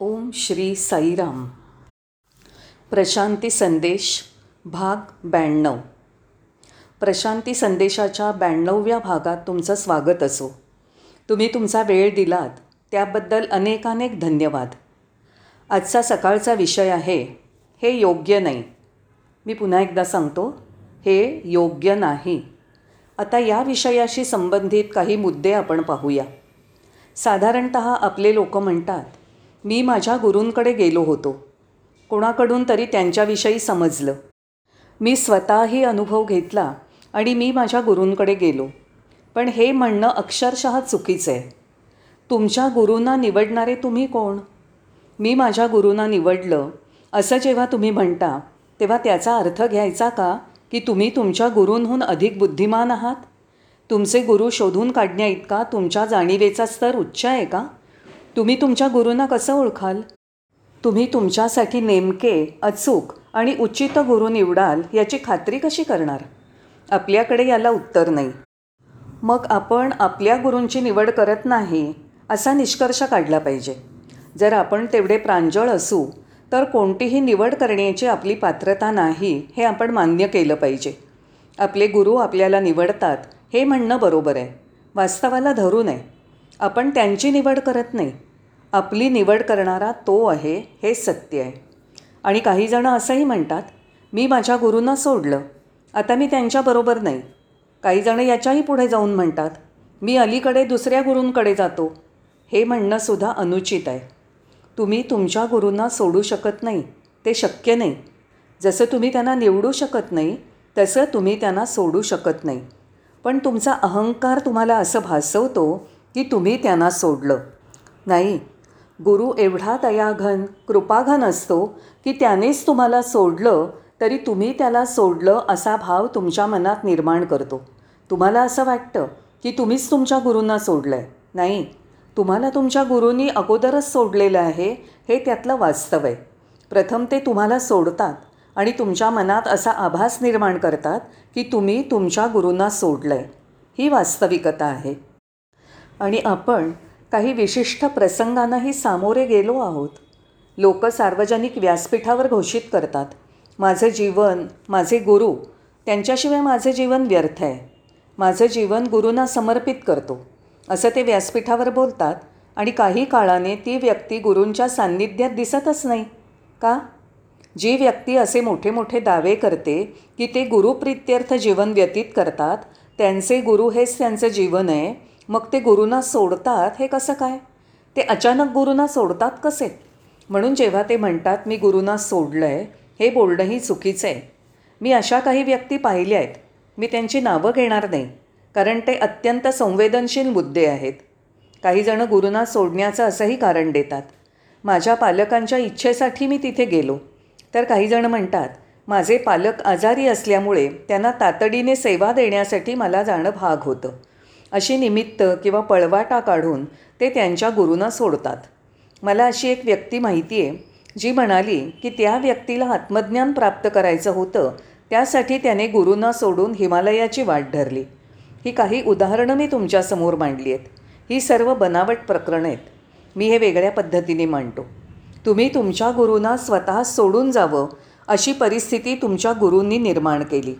ओम श्री साईराम. प्रशांती संदेश भाग ब्याण्णव. प्रशांती संदेशाच्या ब्याण्णवव्या भागात तुमचं स्वागत असो. तुम्ही तुमचा वेळ दिलात त्याबद्दल अनेकानेक धन्यवाद. आजचा सकाळचा विषय आहे हे योग्य नाही. मी पुन्हा एकदा सांगतो हे योग्य नाही. आता या विषयाशी संबंधित काही मुद्दे आपण पाहूया. साधारणत आपले लोक म्हणतात मी माझ्या गुरूंकडे गेलो होतो. कोणाकडून तरी त्यांच्याविषयी समजलं. मी स्वतःही अनुभव घेतला आणि मी माझ्या गुरूंकडे गेलो. पण हे म्हणणं अक्षरशः चुकीचं आहे. तुमच्या गुरूंना निवडणारे तुम्ही कोण? मी माझ्या गुरूंना निवडलं. असं जेव्हा तुम्ही म्हणता तेव्हा त्याचा अर्थ घ्यायचा का? की तुम्ही तुमच्या गुरूंहून अधिक बुद्धिमान आहात? तुमचे गुरु शोधून काढण्याइतका तुमच्या जाणीवेचा स्तर उच्च आहे का? तुम्ही तुमच्या गुरूंना कसं ओळखाल? तुम्ही तुमच्यासाठी नेमके अचूक आणि उचित गुरु निवडाल याची खात्री कशी करणार? आपल्याकडे याला उत्तर नाही. मग आपण आपल्या गुरूंची निवड करत नाही असा निष्कर्ष काढला पाहिजे. जर आपण तेवढे प्रांजळ असू तर कोणतीही निवड करण्याची आपली पात्रता नाही हे आपण मान्य केलं पाहिजे. आपले गुरु आपल्याला निवडतात हे म्हणणं बरोबर आहे. वास्तवाला धरू नये. आपण त्यांची निवड करत नाही. आपली निवड करणारा तो आहे हे सत्य आहे. आणि काही जणं असंही म्हणतात मी माझ्या गुरूंना सोडलं. आता मी त्यांच्याबरोबर नाही. काही जणं याच्याही पुढे जाऊन म्हणतात मी अलीकडे दुसऱ्या गुरूंकडे जातो. हे म्हणणंसुद्धा अनुचित आहे. तुम्ही तुमच्या गुरूंना सोडू शकत नाही ते शक्य नाही. जसं तुम्ही त्यांना निवडू शकत नाही तसं तुम्ही त्यांना सोडू शकत नाही. पण तुमचा अहंकार तुम्हाला असं भासवतो की तुम्ही त्यांना सोडलं. नाही गुरु एवढा दयाघन कृपाघन असतो की त्यानेच तुम्हाला सोडलं तरी तुम्ही त्याला सोडलं असा भाव तुमच्या मनात निर्माण करतो. तुम्हाला असं वाटतं की तुम्हीच तुमच्या गुरूंना सोडलं आहे नाही तुम्हाला तुमच्या गुरूंनी अगोदरच सोडलेलं आहे हे त्यातलं वास्तव आहे. प्रथम ते तुम्हाला सोडतात आणि तुमच्या मनात असा आभास निर्माण करतात की तुम्ही तुमच्या गुरूंना सोडलं आहे ही वास्तविकता आहे. आणि आपण काही विशिष्ट प्रसंगांनाही सामोरे गेलो आहोत. लोक सार्वजनिक व्यासपीठावर घोषित करतात. माझं जीवन माझे गुरु त्यांच्याशिवाय माझं जीवन व्यर्थ आहे. माझं जीवन गुरूंना समर्पित करतो. असं ते व्यासपीठावर बोलतात आणि काही काळाने ती व्यक्ती गुरूंच्या सान्निध्यात दिसतच नाही. का? जी व्यक्ती असे मोठे मोठे दावे करते की ते गुरुप्रित्यर्थ जीवन व्यतीत करतात त्यांचे गुरु हेच त्यांचं जीवन आहे मग ते गुरूंना सोडतात हे कसं काय? ते अचानक गुरूंना सोडतात कसे? म्हणून जेव्हा ते म्हणतात मी गुरूंना सोडलं आहे हे बोलणंही चुकीचं आहे मी अशा काही व्यक्ती पाहिल्या आहेत. मी त्यांची नावं घेणार नाही कारण ते अत्यंत संवेदनशील मुद्दे आहेत. काही जणं गुरूंना सोडण्याचं असंही कारण देतात. माझ्या पालकांच्या इच्छेसाठी मी तिथे गेलो. तर काही जण म्हणतात माझे पालक आजारी असल्यामुळे त्यांना तातडीने सेवा देण्यासाठी मला जाणं भाग होतं. अशी निमित्त किंवा पळवाटा काढून ते त्यांच्या गुरूंना सोडतात. मला अशी एक व्यक्ती माहिती आहे जी म्हणाली की त्या व्यक्तीला आत्मज्ञान प्राप्त करायचं होतं त्यासाठी त्याने गुरूंना सोडून हिमालयाची वाट धरली. ही काही उदाहरणं मी तुमच्यासमोर मांडली आहेत. ही सर्व बनावट प्रकरणं आहेत. मी हे वेगळ्या पद्धतीने मांडतो. तुम्ही तुमच्या गुरूंना स्वतः सोडून जावं अशी परिस्थिती तुमच्या गुरूंनी निर्माण केली.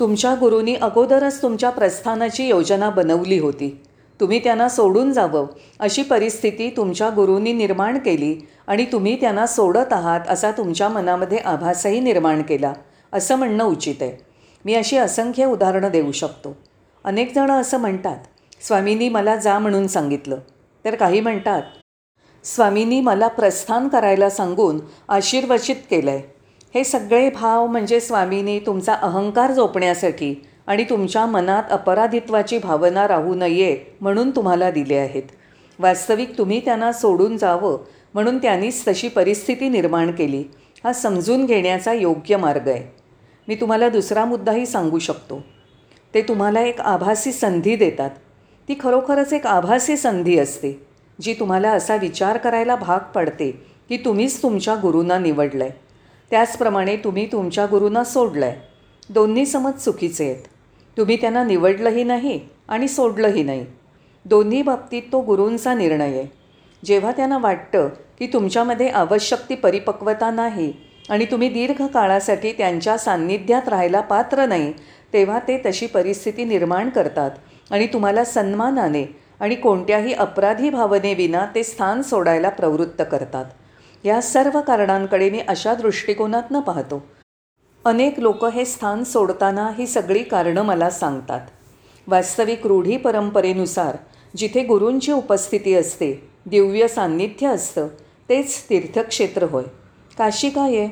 तुमच्या गुरुनी अगोदरच तुमच्या प्रस्थानाची योजना बनवली होती. तुम्ही त्यांना सोडून जावं. अशी परिस्थिती तुमच्या गुरूंनी निर्माण केली आणि तुम्ही त्यांना सोडत आहात असा तुमच्या मनामध्ये आभासही निर्माण केला असं म्हणणं उचित आहे. मी अशी असंख्य उदाहरणं देऊ शकतो. अनेक जणं असं म्हणतात स्वामींनी मला जा म्हणून सांगितलं. तर काही म्हणतात स्वामींनी मला प्रस्थान करायला सांगून आशीर्वचित केलं आहे हे सगळे भाव म्हणजे स्वामींनी तुमचा अहंकार जोपण्यासाठी आणि तुमच्या मनात अपराधित्वाची भावना राहू नये म्हणून तुम्हाला दिले आहेत. वास्तविक तुम्ही त्यांना सोडून जावं म्हणून त्यांनीच तशी परिस्थिती निर्माण केली. हा समजून घेण्याचा योग्य मार्ग आहे. मी तुम्हाला दुसरा मुद्दाही सांगू शकतो. ते तुम्हाला एक आभासी संधी देतात. ती खरोखरच एक आभासी संधी असते जी तुम्हाला असा विचार करायला भाग पडते की तुम्हीच तुमच्या गुरूंना निवडलं आहे त्याचप्रमाणे तुम्ही तुमच्या गुरूंना सोडलं आहे दोन्ही समज चुकीचे आहेत. तुम्ही त्यांना निवडलंही नाही आणि सोडलंही नाही. दोन्ही बाबतीत तो गुरूंचा निर्णय आहे. जेव्हा त्यांना वाटतं की तुमच्यामध्ये आवश्यक ती परिपक्वता नाही आणि तुम्ही दीर्घ काळासाठी त्यांच्या सान्निध्यात राहायला पात्र नाही तेव्हा ते तशी परिस्थिती निर्माण करतात आणि तुम्हाला सन्मानाने आणि कोणत्याही अपराधी भावनेविना ते स्थान सोडायला प्रवृत्त करतात. या सर्व कारणांकडे मी अशा दृष्टिकोनातनं पाहतो. अनेक लोक हे स्थान सोडताना ही सगळी कारणं मला सांगतात. वास्तविक रूढी परंपरेनुसार जिथे गुरूंची उपस्थिती असते दिव्य सान्निध्य असतं तेच तीर्थक्षेत्र होय. काशी काय आहे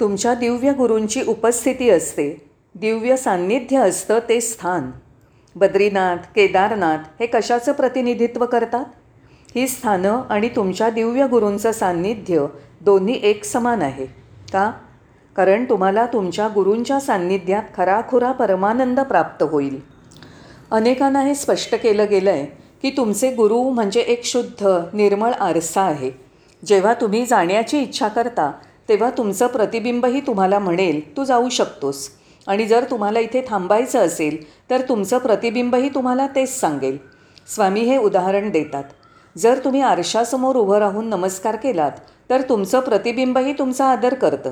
तुमच्या दिव्य गुरूंची उपस्थिती असते दिव्य सान्निध्य असतं ते स्थान. बद्रीनाथ केदारनाथ हे कशाचं प्रतिनिधित्व करतात? ही स्थानं आणि तुमच्या दिव्य गुरूंचं सान्निध्य दोन्ही एक समान आहे का? कारण तुम्हाला तुमच्या गुरूंच्या सान्निध्यात खराखुरा परमानंद प्राप्त होईल. अनेकांना हे स्पष्ट केलं गेलं आहे की तुमचे गुरु म्हणजे एक शुद्ध निर्मळ आरसा आहे. जेव्हा तुम्ही जाण्याची इच्छा करता तेव्हा तुमचं प्रतिबिंबही तुम्हाला म्हणेल तू जाऊ शकतोस. आणि जर तुम्हाला इथे थांबायचं असेल तर तुमचं प्रतिबिंबही तुम्हाला तेच सांगेल. स्वामी हे उदाहरण देतात. जर तुम्ही आरशासमोर उभं राहून नमस्कार केलात तर तुमचं प्रतिबिंबही तुमचा आदर करतं.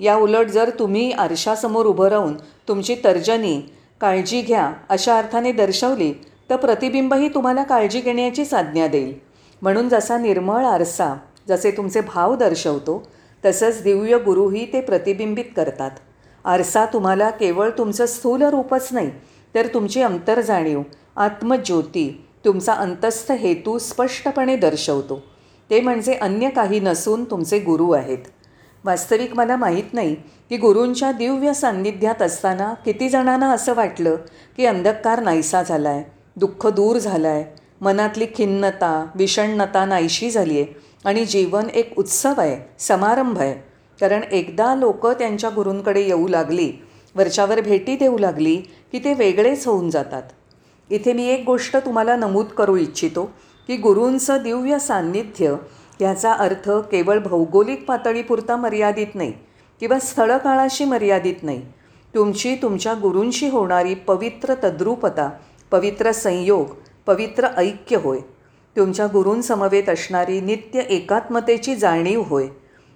या उलट जर तुम्ही आरशासमोर उभं राहून तुमची तर्जनी काळजी घ्या अशा अर्थाने दर्शवली तर प्रतिबिंबही तुम्हाला काळजी घेण्याचीच आज्ञा देईल. म्हणून जसा निर्मळ आरसा जसे तुमचे भाव दर्शवतो तसंच दिव्य गुरुही ते प्रतिबिंबित करतात. आरसा तुम्हाला केवळ तुमचं स्थूल रूपच नाही तर तुमची अंतर्जाणीव आत्मज्योती तुमचा अंतस्थ हेतू स्पष्टपणे दर्शवतो. ते म्हणजे अन्य काही नसून तुमचे गुरु आहेत. वास्तविक मला माहीत नाही की गुरूंच्या दिव्य सान्निध्यात असताना किती जणांना असं वाटलं की अंधकार नाहीसा झाला आहे दुःख दूर झालं आहे मनातली खिन्नता विषण्णता नाहीशी झाली आहे आणि जीवन एक उत्सव आहे समारंभ आहे. कारण एकदा लोक त्यांच्या गुरूंकडे येऊ लागली वरच्यावर भेटी देऊ लागली की ते वेगळेच होऊन जातात. इथे मी एक गोष्ट तुम्हाला नमूद करू इच्छितो की गुरूंचं दिव्य सान्निध्य याचा अर्थ केवळ भौगोलिक पातळीपुरता मर्यादित नाही किंवा स्थळकाळाशी मर्यादित नाही. तुमची तुमच्या गुरूंशी होणारी पवित्र तद्रूपता पवित्र संयोग पवित्र ऐक्य होय. तुमच्या गुरूंसमवेत असणारी नित्य एकात्मतेची जाणीव होय.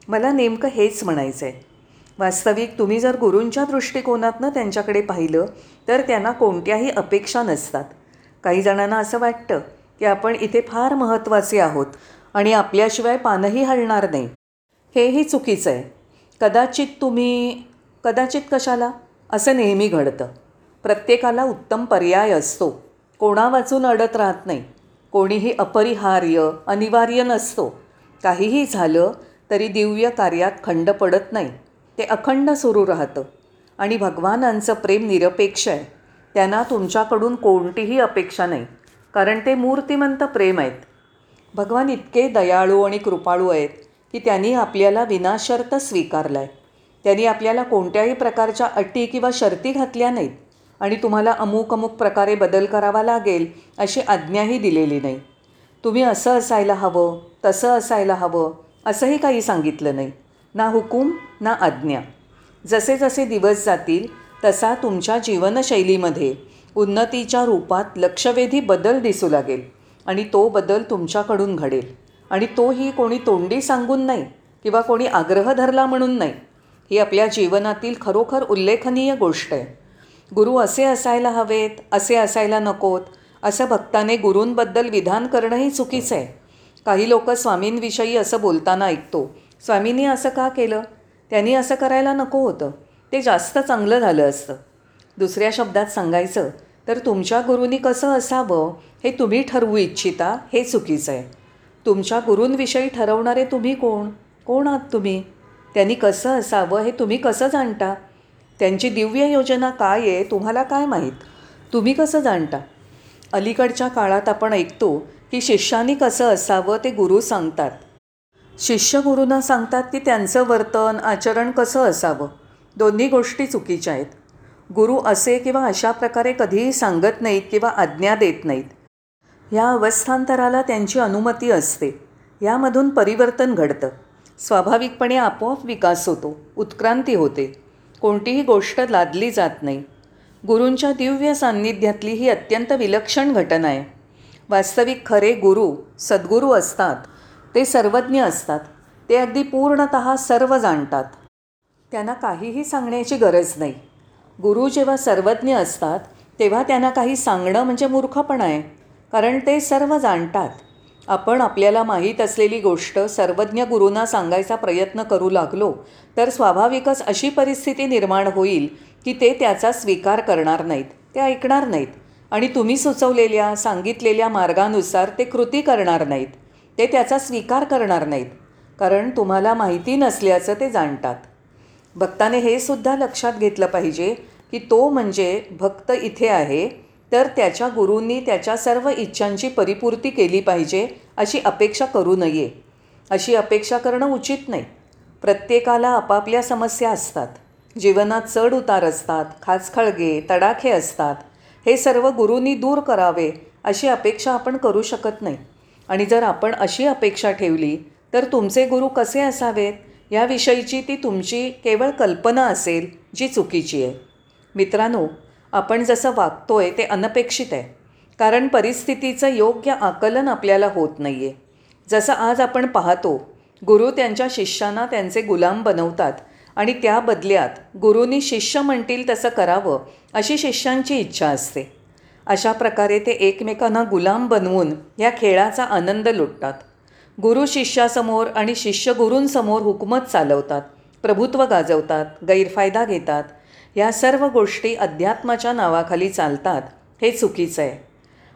मला नेमकं हेच म्हणायचं आहे वास्तविक तुम्ही जर गुरूंच्या दृष्टिकोनातनं त्यांच्याकडे पाहिलं तर त्यांना कोणत्याही अपेक्षा नसतात. काही जणांना असं वाटतं की आपण इथे फार महत्त्वाचे आहोत आणि आपल्याशिवाय पानही हलणार नाही. हेही चुकीचं आहे. कदाचित तुम्ही कदाचित कशाला? असं नेहमी घडतं. प्रत्येकाला उत्तम पर्याय असतो. कोणा वाचून अडत राहत नाही. कोणीही अपरिहार्य अनिवार्य नसतो. काहीही झालं तरी दिव्य कार्यात खंड पडत नाही. ते अखंड सुरू राहतं. आणि भगवानांचं प्रेम निरपेक्ष आहे. त्यांना तुमच्याकडून कोणतीही अपेक्षा नाही. कारण ते मूर्तिमंत प्रेम आहेत. भगवान इतके दयाळू आणि कृपाळू आहेत की त्यांनी आपल्याला विनाशर्त स्वीकारला आहे त्यांनी आपल्याला कोणत्याही प्रकारच्या अटी किंवा शर्ती घातल्या नाहीत. आणि तुम्हाला अमुक अमुक प्रकारे बदल करावा लागेल अशी आज्ञाही दिलेली नाही. तुम्ही असं असायला हवं तसं असायला हवं असंही काही सांगितलं नाही. ना हुकूम ना आज्ञा. जसे जसे दिवस जातील तसा तुमच्या जीवनशैलीमध्ये उन्नतीच्या रूपात लक्षवेधी बदल दिसू लागेल आणि तो बदल तुमच्याकडून घडेल. आणि तोही कोणी तोंडी सांगून नाही किंवा कोणी आग्रह धरला म्हणून नाही. ही आपल्या जीवनातील खरोखर उल्लेखनीय गोष्ट आहे. गुरु असे असायला हवेत असे असायला नकोत असं भक्ताने गुरूंबद्दल विधान करणंही चुकीचं आहे. काही लोक स्वामींविषयी असं बोलताना ऐकतो स्वामींनी असं का केलं? त्यांनी असं करायला नको होतं. ते जास्त चांगलं झालं असतं. दुसऱ्या शब्दात सांगायचं तर तुमच्या गुरूंनी कसं असावं हे तुम्ही ठरवू इच्छिता हे चुकीचं आहे. तुमच्या गुरूंविषयी ठरवणारे तुम्ही कोण? कोण आहात तुम्ही? त्यांनी कसं असावं हे तुम्ही कसं जाणता? त्यांची दिव्य योजना काय आहे तुम्हाला काय माहीत? तुम्ही कसं जाणता? अलीकडच्या काळात आपण ऐकतो की शिष्यांनी कसं असावं ते गुरु सांगतात. शिष्य गुरूंना सांगतात की त्यांचं वर्तन आचरण कसं असावं? दोन्ही गोष्टी चुकीच्या आहेत. गुरु असे किंवा अशा प्रकारे कधीही सांगत नाहीत किंवा आज्ञा देत नाहीत. या अवस्थांतराला त्यांची अनुमती असते. यामधून परिवर्तन घडतं. स्वाभाविकपणे आपोआप विकास होतो उत्क्रांती होते. कोणतीही गोष्ट लादली जात नाही. गुरूंच्या दिव्य सान्निध्यातली ही अत्यंत विलक्षण घटना आहे. वास्तविक खरे गुरु सद्गुरू असतात. ते सर्वज्ञ असतात. ते अगदी पूर्णत सर्व जाणतात. त्यांना काहीही सांगण्याची गरज नाही. गुरु जेव्हा सर्वज्ञ असतात तेव्हा त्यांना काही सांगणं म्हणजे मूर्खपण आहे. कारण ते सर्व जाणतात. आपण आपल्याला माहीत असलेली गोष्ट सर्वज्ञ गुरूंना सांगायचा प्रयत्न करू लागलो तर स्वाभाविकच अशी परिस्थिती निर्माण होईल की ते त्याचा स्वीकार करणार नाहीत. ते ऐकणार नाहीत. आणि तुम्ही सुचवलेल्या सांगितलेल्या मार्गानुसार ते कृती करणार नाहीत. ते त्याचा स्वीकार करणार नाहीत कारण तुम्हाला माहिती नसल्याचं ते जाणतात. भक्ताने हे सुद्धा लक्षात घेतलं पाहिजे की तो म्हणजे भक्त इथे आहे तर त्याच्या गुरूंनी त्याच्या सर्व इच्छांची परिपूर्ती केली पाहिजे अशी अपेक्षा करू नये. अशी अपेक्षा करणं उचित नाही. प्रत्येकाला आपापल्या समस्या असतात. जीवनात चढ उतार असतात खाचखळगे तडाखे असतात. हे सर्व गुरूंनी दूर करावे अशी अपेक्षा आपण करू शकत नाही. आणि जर आपण अशी अपेक्षा ठेवली तर तुमचे गुरु कसे असावेत? याविषयीची ती तुमची केवळ कल्पना असेल जी चुकीची आहे. मित्रांनो आपण जसं वागतो आहे ते अनपेक्षित आहे. कारण परिस्थितीचं योग्य आकलन आपल्याला होत नाही आहे जसं आज आपण पाहतो गुरु त्यांच्या शिष्यांना त्यांचे गुलाम बनवतात आणि त्या बदल्यात गुरुनी शिष्य म्हणतील तसं करावं अशी शिष्यांची इच्छा असते. अशा प्रकारे ते एकमेकांना गुलाम बनवून या खेळाचा आनंद लुटतात. गुरु शिष्यासमोर आणि शिष्य गुरूंसमोर हुकमत चालवतात प्रभुत्व गाजवतात गैरफायदा घेतात. या सर्व गोष्टी अध्यात्माच्या नावाखाली चालतात हे चुकीचं आहे.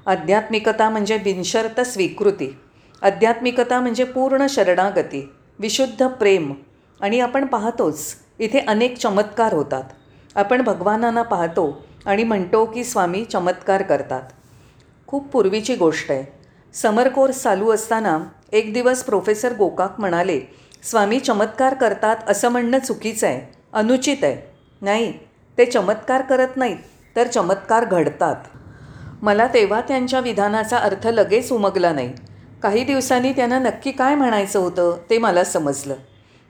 आध्यात्मिकता म्हणजे बिनशर्त स्वीकृती. आध्यात्मिकता म्हणजे पूर्ण शरणागती विशुद्ध प्रेम. आणि आपण पाहतोच इथे अनेक चमत्कार होतात. आपण भगवानांना पाहतो आणि म्हणतो की स्वामी चमत्कार करतात. खूप पूर्वीची गोष्ट आहे. समर कोर्स चालू असताना एक दिवस प्रोफेसर गोकाक म्हणाले स्वामी चमत्कार करतात असं म्हणणं चुकीचं आहे अनुचित आहे. नाही ते चमत्कार करत नाहीत तर चमत्कार घडतात. मला तेव्हा त्यांच्या विधानाचा अर्थ लगेच उमगला नाही. काही दिवसांनी त्यांना नक्की काय म्हणायचं होतं ते मला समजलं.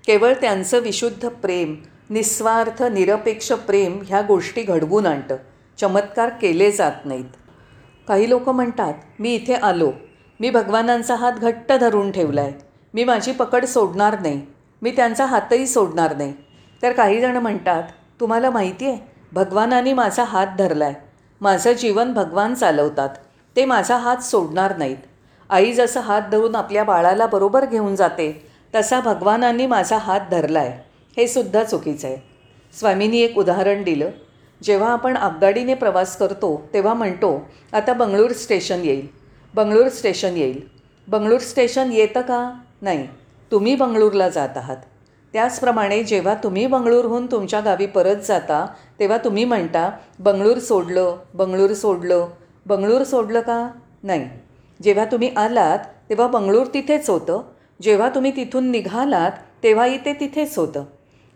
केवळ त्यांचं विशुद्ध प्रेम निस्वार्थ निरपेक्ष प्रेम ह्या गोष्टी घडवून आणतं. चमत्कार केले जात नाहीत. काही लोक म्हणतात मी इथे आलो. मी भगवानांचा हात घट्ट धरून ठेवला आहे मी माझी पकड सोडणार नाही. मी त्यांचा हातही सोडणार नाही. तर काहीजणं म्हणतात तुम्हाला माहिती आहे भगवानाने माझा हात धरला आहे माझं जीवन भगवान चालवतात. ते माझा हात सोडणार नाहीत. आई जसं हात धरून आपल्या बाळाला बरोबर घेऊन जाते तसा भगवानांनी माझा हात धरला आहे हे सुद्धा चुकीचं आहे. स्वामींनी एक उदाहरण दिलं. जेव्हा आपण आगगाडीने प्रवास करतो तेव्हा म्हणतो आता बंगळूर स्टेशन येईल. बंगळूर स्टेशन येईल. बंगळूर स्टेशन येतं का? नाही. तुम्ही बंगळूरला जात आहात. त्याचप्रमाणे जेव्हा तुम्ही बंगळूरहून तुमच्या गावी परत जाता तेव्हा तुम्ही म्हणता बंगळूर सोडलं बंगळूर सोडलं. बंगळूर सोडलं का? नाही. जेव्हा तुम्ही आलात तेव्हा बंगळूर तिथेच होतं. जेव्हा तुम्ही तिथून निघालात तेव्हाही ते तिथेच होतं.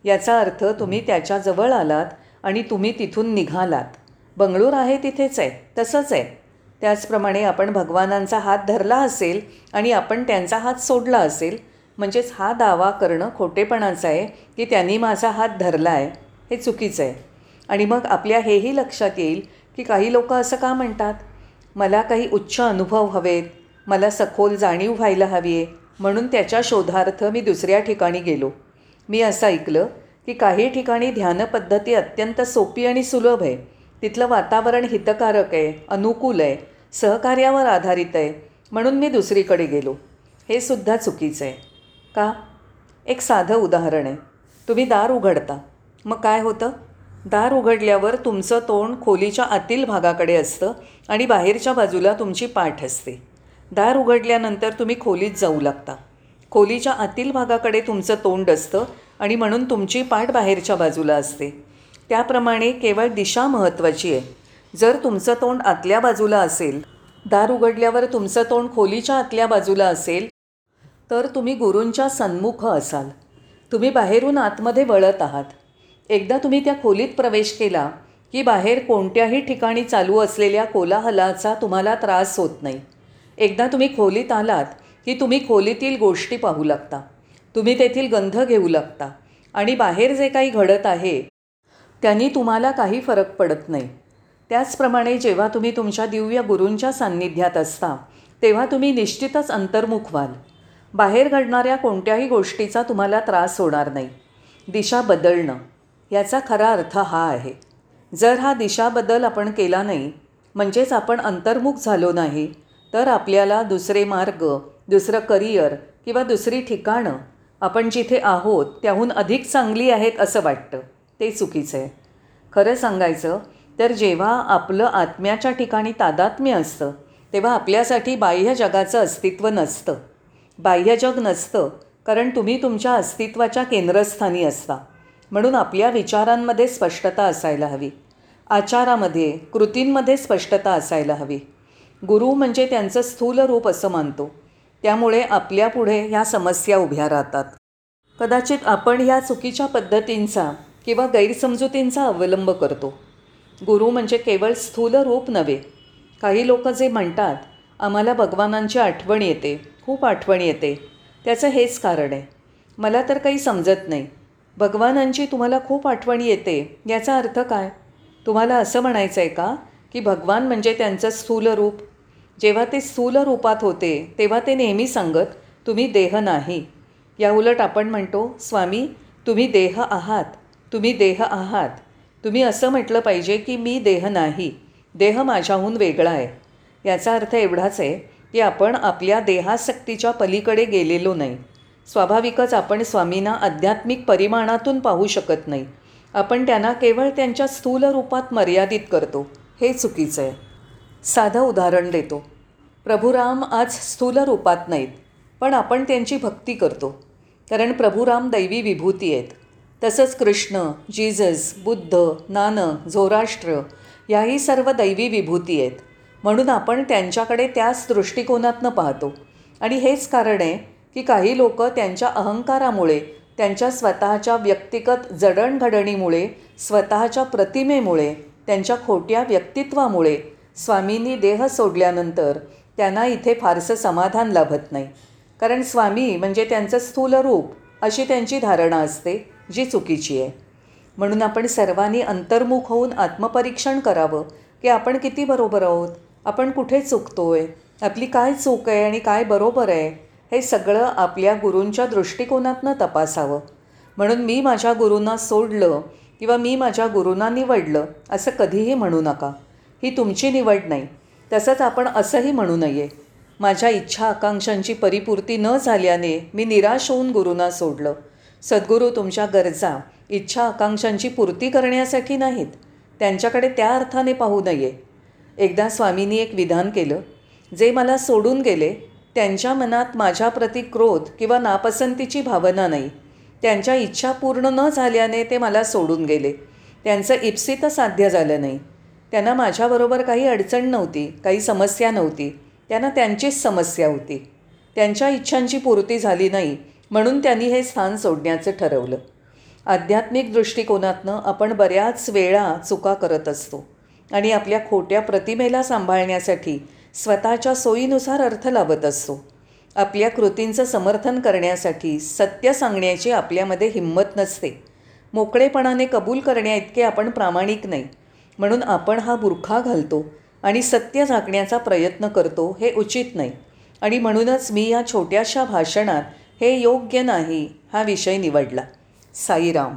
याचा अर्थ तुम्ही त्याच्याजवळ आलात आणि तुम्ही तिथून निघालात. बंगळूर आहे तिथेच आहे तसंच आहे. त्याचप्रमाणे आपण भगवानांचा हात धरला असेल आणि आपण त्यांचा हात सोडला असेल म्हणजेच हा दावा करणं खोटेपणाचं आहे की त्यांनी माझा हात धरला आहे हे चुकीचं आहे. आणि मग आपल्या हेही लक्षात येईल की काही लोक असं का म्हणतात? मला काही उच्च अनुभव हवेत मला सखोल जाणीव व्हायला हवी आहे म्हणून त्याच्या शोधार्थ मी दुसऱ्या ठिकाणी गेलो. मी असं ऐकलं की काही ठिकाणी ध्यानपद्धती अत्यंत सोपी आणि सुलभ आहे. तिथलं वातावरण हितकारक आहे अनुकूल आहे सहकार्यावर आधारित आहे म्हणून मी दुसरीकडे गेलो. हे सुद्धा चुकीचं आहे. का? एक साधं उदाहरण आहे. तुम्ही दार उघडता. मग काय होतं? दार उघडल्यावर तुमचं तोंड खोलीच्या आतील भागाकडे असतं आणि बाहेरच्या बाजूला तुमची पाठ असते. दार उघडल्यानंतर तुम्ही खोलीत जाऊ लागता. खोलीच्या आतील भागाकडे तुमचं तोंड असतं आणि म्हणून तुमची पाठ बाहेरच्या बाजूला असते. त्याप्रमाणे केवळ दिशा महत्त्वाची आहे. जर तुमचं तोंड आतल्या बाजूला असेल दार उघडल्यावर तुमचं तोंड खोलीच्या आतल्या बाजूला असेल तर तुम्ही गुरूंच्या सन्मुख असाल. तुम्ही बाहेरून आतमध्ये वळत आहात. एकदा तुम्ही त्या खोलीत प्रवेश केला की बाहेर कोणत्याही ठिकाणी चालू असलेल्या कोलाहलाचा तुम्हाला त्रास होत नाही. एकदा तुम्ही खोलीत आलात की तुम्ही खोलीतील गोष्टी पाहू लागता. तुम्ही तेथील गंध घेऊ लागता. आणि बाहेर जे काही घडत आहे त्यांनी तुम्हाला काही फरक पडत नाही. त्याचप्रमाणे जेव्हा तुम्ही तुमच्या दिव्य गुरूंच्या सान्निध्यात असता तेव्हा तुम्ही निश्चितच अंतर्मुख व्हाल. बाहेर घडणाऱ्या कोणत्याही गोष्टीचा तुम्हाला त्रास होणार नाही. दिशा बदलणं याचा खरा अर्थ हा आहे. जर हा दिशा बदल आपण केला नाही म्हणजेच आपण अंतर्मुख झालो नाही तर आपल्याला दुसरे मार्ग दुसरं करिअर किंवा दुसरी ठिकाणं आपण जिथे आहोत त्याहून अधिक चांगली आहेत असं वाटतं. ते चुकीचं आहे. खरं सांगायचं तर जेव्हा आपलं आत्म्याच्या ठिकाणी तादात्म्य असतं तेव्हा आपल्यासाठी बाह्य जगाचं अस्तित्व नसतं. बाह्य जग नसतं कारण तुम्ही तुमच्या अस्तित्वाच्या केंद्रस्थानी असता. म्हणून आपल्या विचारांमध्ये स्पष्टता असायला हवी. आचारामध्ये कृतींमध्ये स्पष्टता असायला हवी. गुरु म्हणजे त्यांचं स्थूल रूप असं मानतो. त्यामुळे आपल्यापुढे ह्या समस्या उभ्या राहतात. कदाचित आपण ह्या चुकीच्या पद्धतींचा किंवा गैरसमजुतींचा अवलंब करतो. गुरु म्हणजे केवळ स्थूल रूप नव्हे. काही लोक जे म्हणतात आम्हाला भगवानांची आठवण येते खूप आठवण येते. त्याचं हेच कारण आहे. मला तर काही समजत नाही. भगवानांची तुम्हाला खूप आठवण येते याचा अर्थ काय? तुम्हाला असं म्हणायचं आहे का की भगवान म्हणजे त्यांचं स्थूल रूप? जेव्हा ते स्थूल रूपात होते तेव्हा ते नेहमी सांगत तुम्ही देह नाही. याउलट आपण म्हणतो स्वामी तुम्ही देह आहात तुम्ही देह आहात. तुम्ही असं म्हटलं पाहिजे की मी देह नाही देह माझ्याहून वेगळा आहे. याचा अर्थ एवढाच आहे की आपण आपल्या देहासक्तीच्या पलीकडे गेलेलो नाही. स्वाभाविकच आपण स्वामींना आध्यात्मिक परिमाणातून पाहू शकत नाही. आपण त्यांना केवळ त्यांच्या स्थूल रूपात मर्यादित करतो. हे चुकीचं आहे. साधं उदाहरण देतो. प्रभुराम आज स्थूल रूपात नाहीत पण आपण त्यांची भक्ती करतो. कारण प्रभुराम दैवी विभूती आहेत. तसंच कृष्ण जीजस बुद्ध नानक झोराष्ट्र याही सर्व दैवी विभूती आहेत. म्हणून आपण त्यांच्याकडे त्याच दृष्टिकोनातनं पाहतो. आणि हेच कारण आहे की काही लोक त्यांच्या अहंकारामुळे त्यांच्या स्वतःच्या व्यक्तिगत जडणघडणीमुळे स्वतःच्या प्रतिमेमुळे त्यांच्या खोट्या व्यक्तित्वामुळे स्वामींनी देह सोडल्यानंतर त्यांना इथे फारसं समाधान लाभत नाही. कारण स्वामी म्हणजे त्यांचं स्थूल रूप अशी त्यांची धारणा असते जी चुकीची आहे. म्हणून आपण सर्वांनी अंतर्मुख होऊन आत्मपरीक्षण करावं की आपण किती बरोबर आहोत आपण कुठे चुकतो आहे आपली काय चूक आहे आणि काय बरोबर आहे हे सगळं आपल्या गुरूंच्या दृष्टिकोनातनं तपासावं. म्हणून मी माझ्या गुरूंना सोडलं किंवा मी माझ्या गुरूंना निवडलं असं कधीही म्हणू नका. ही तुमची निवड नाही. तसंच आपण असंही म्हणू नये. माझ्या इच्छा आकांक्षांची परिपूर्ती न झाल्याने मी निराश होऊन गुरूंना सोडलं. सद्गुरू तुमच्या गरजा इच्छा आकांक्षांची पूर्ती करण्यासाठी नाहीत. त्यांच्याकडे त्या अर्थाने पाहू नये. एकदा स्वामींनी एक विधान केलं. जे मला सोडून गेले त्यांच्या मनात माझ्याप्रती क्रोध किंवा नापसंतीची भावना नाही. त्यांच्या इच्छा पूर्ण न झाल्याने ते मला सोडून गेले. त्यांचं इप्सित साध्य झालं नाही. त्यांना माझ्याबरोबर काही अडचण नव्हती काही समस्या नव्हती. त्यांना त्यांचीच समस्या होती. त्यांच्या इच्छांची पूर्ती झाली नाही म्हणून त्यांनी हे स्थान सोडण्याचं ठरवलं. आध्यात्मिक दृष्टिकोनातनं आपण बऱ्याच वेळा चुका करत असतो आणि आपल्या खोट्या प्रतिमेला सांभाळण्यासाठी स्वतःच्या सोयीनुसार अर्थ लावत असतो. आपल्या कृतींचं समर्थन करण्यासाठी सत्य सांगण्याची आपल्यामध्ये हिंमत नसते. मोकळेपणाने कबूल करण्याइतके आपण प्रामाणिक नाही. म्हणून आपण हा बुरखा घालतो आणि सत्य झाकण्याचा प्रयत्न करतो हे उचित नाही. आणि म्हणूनच मी या छोट्याशा भाषणात हे योग्य नाही हा विषय निवडला. साईराम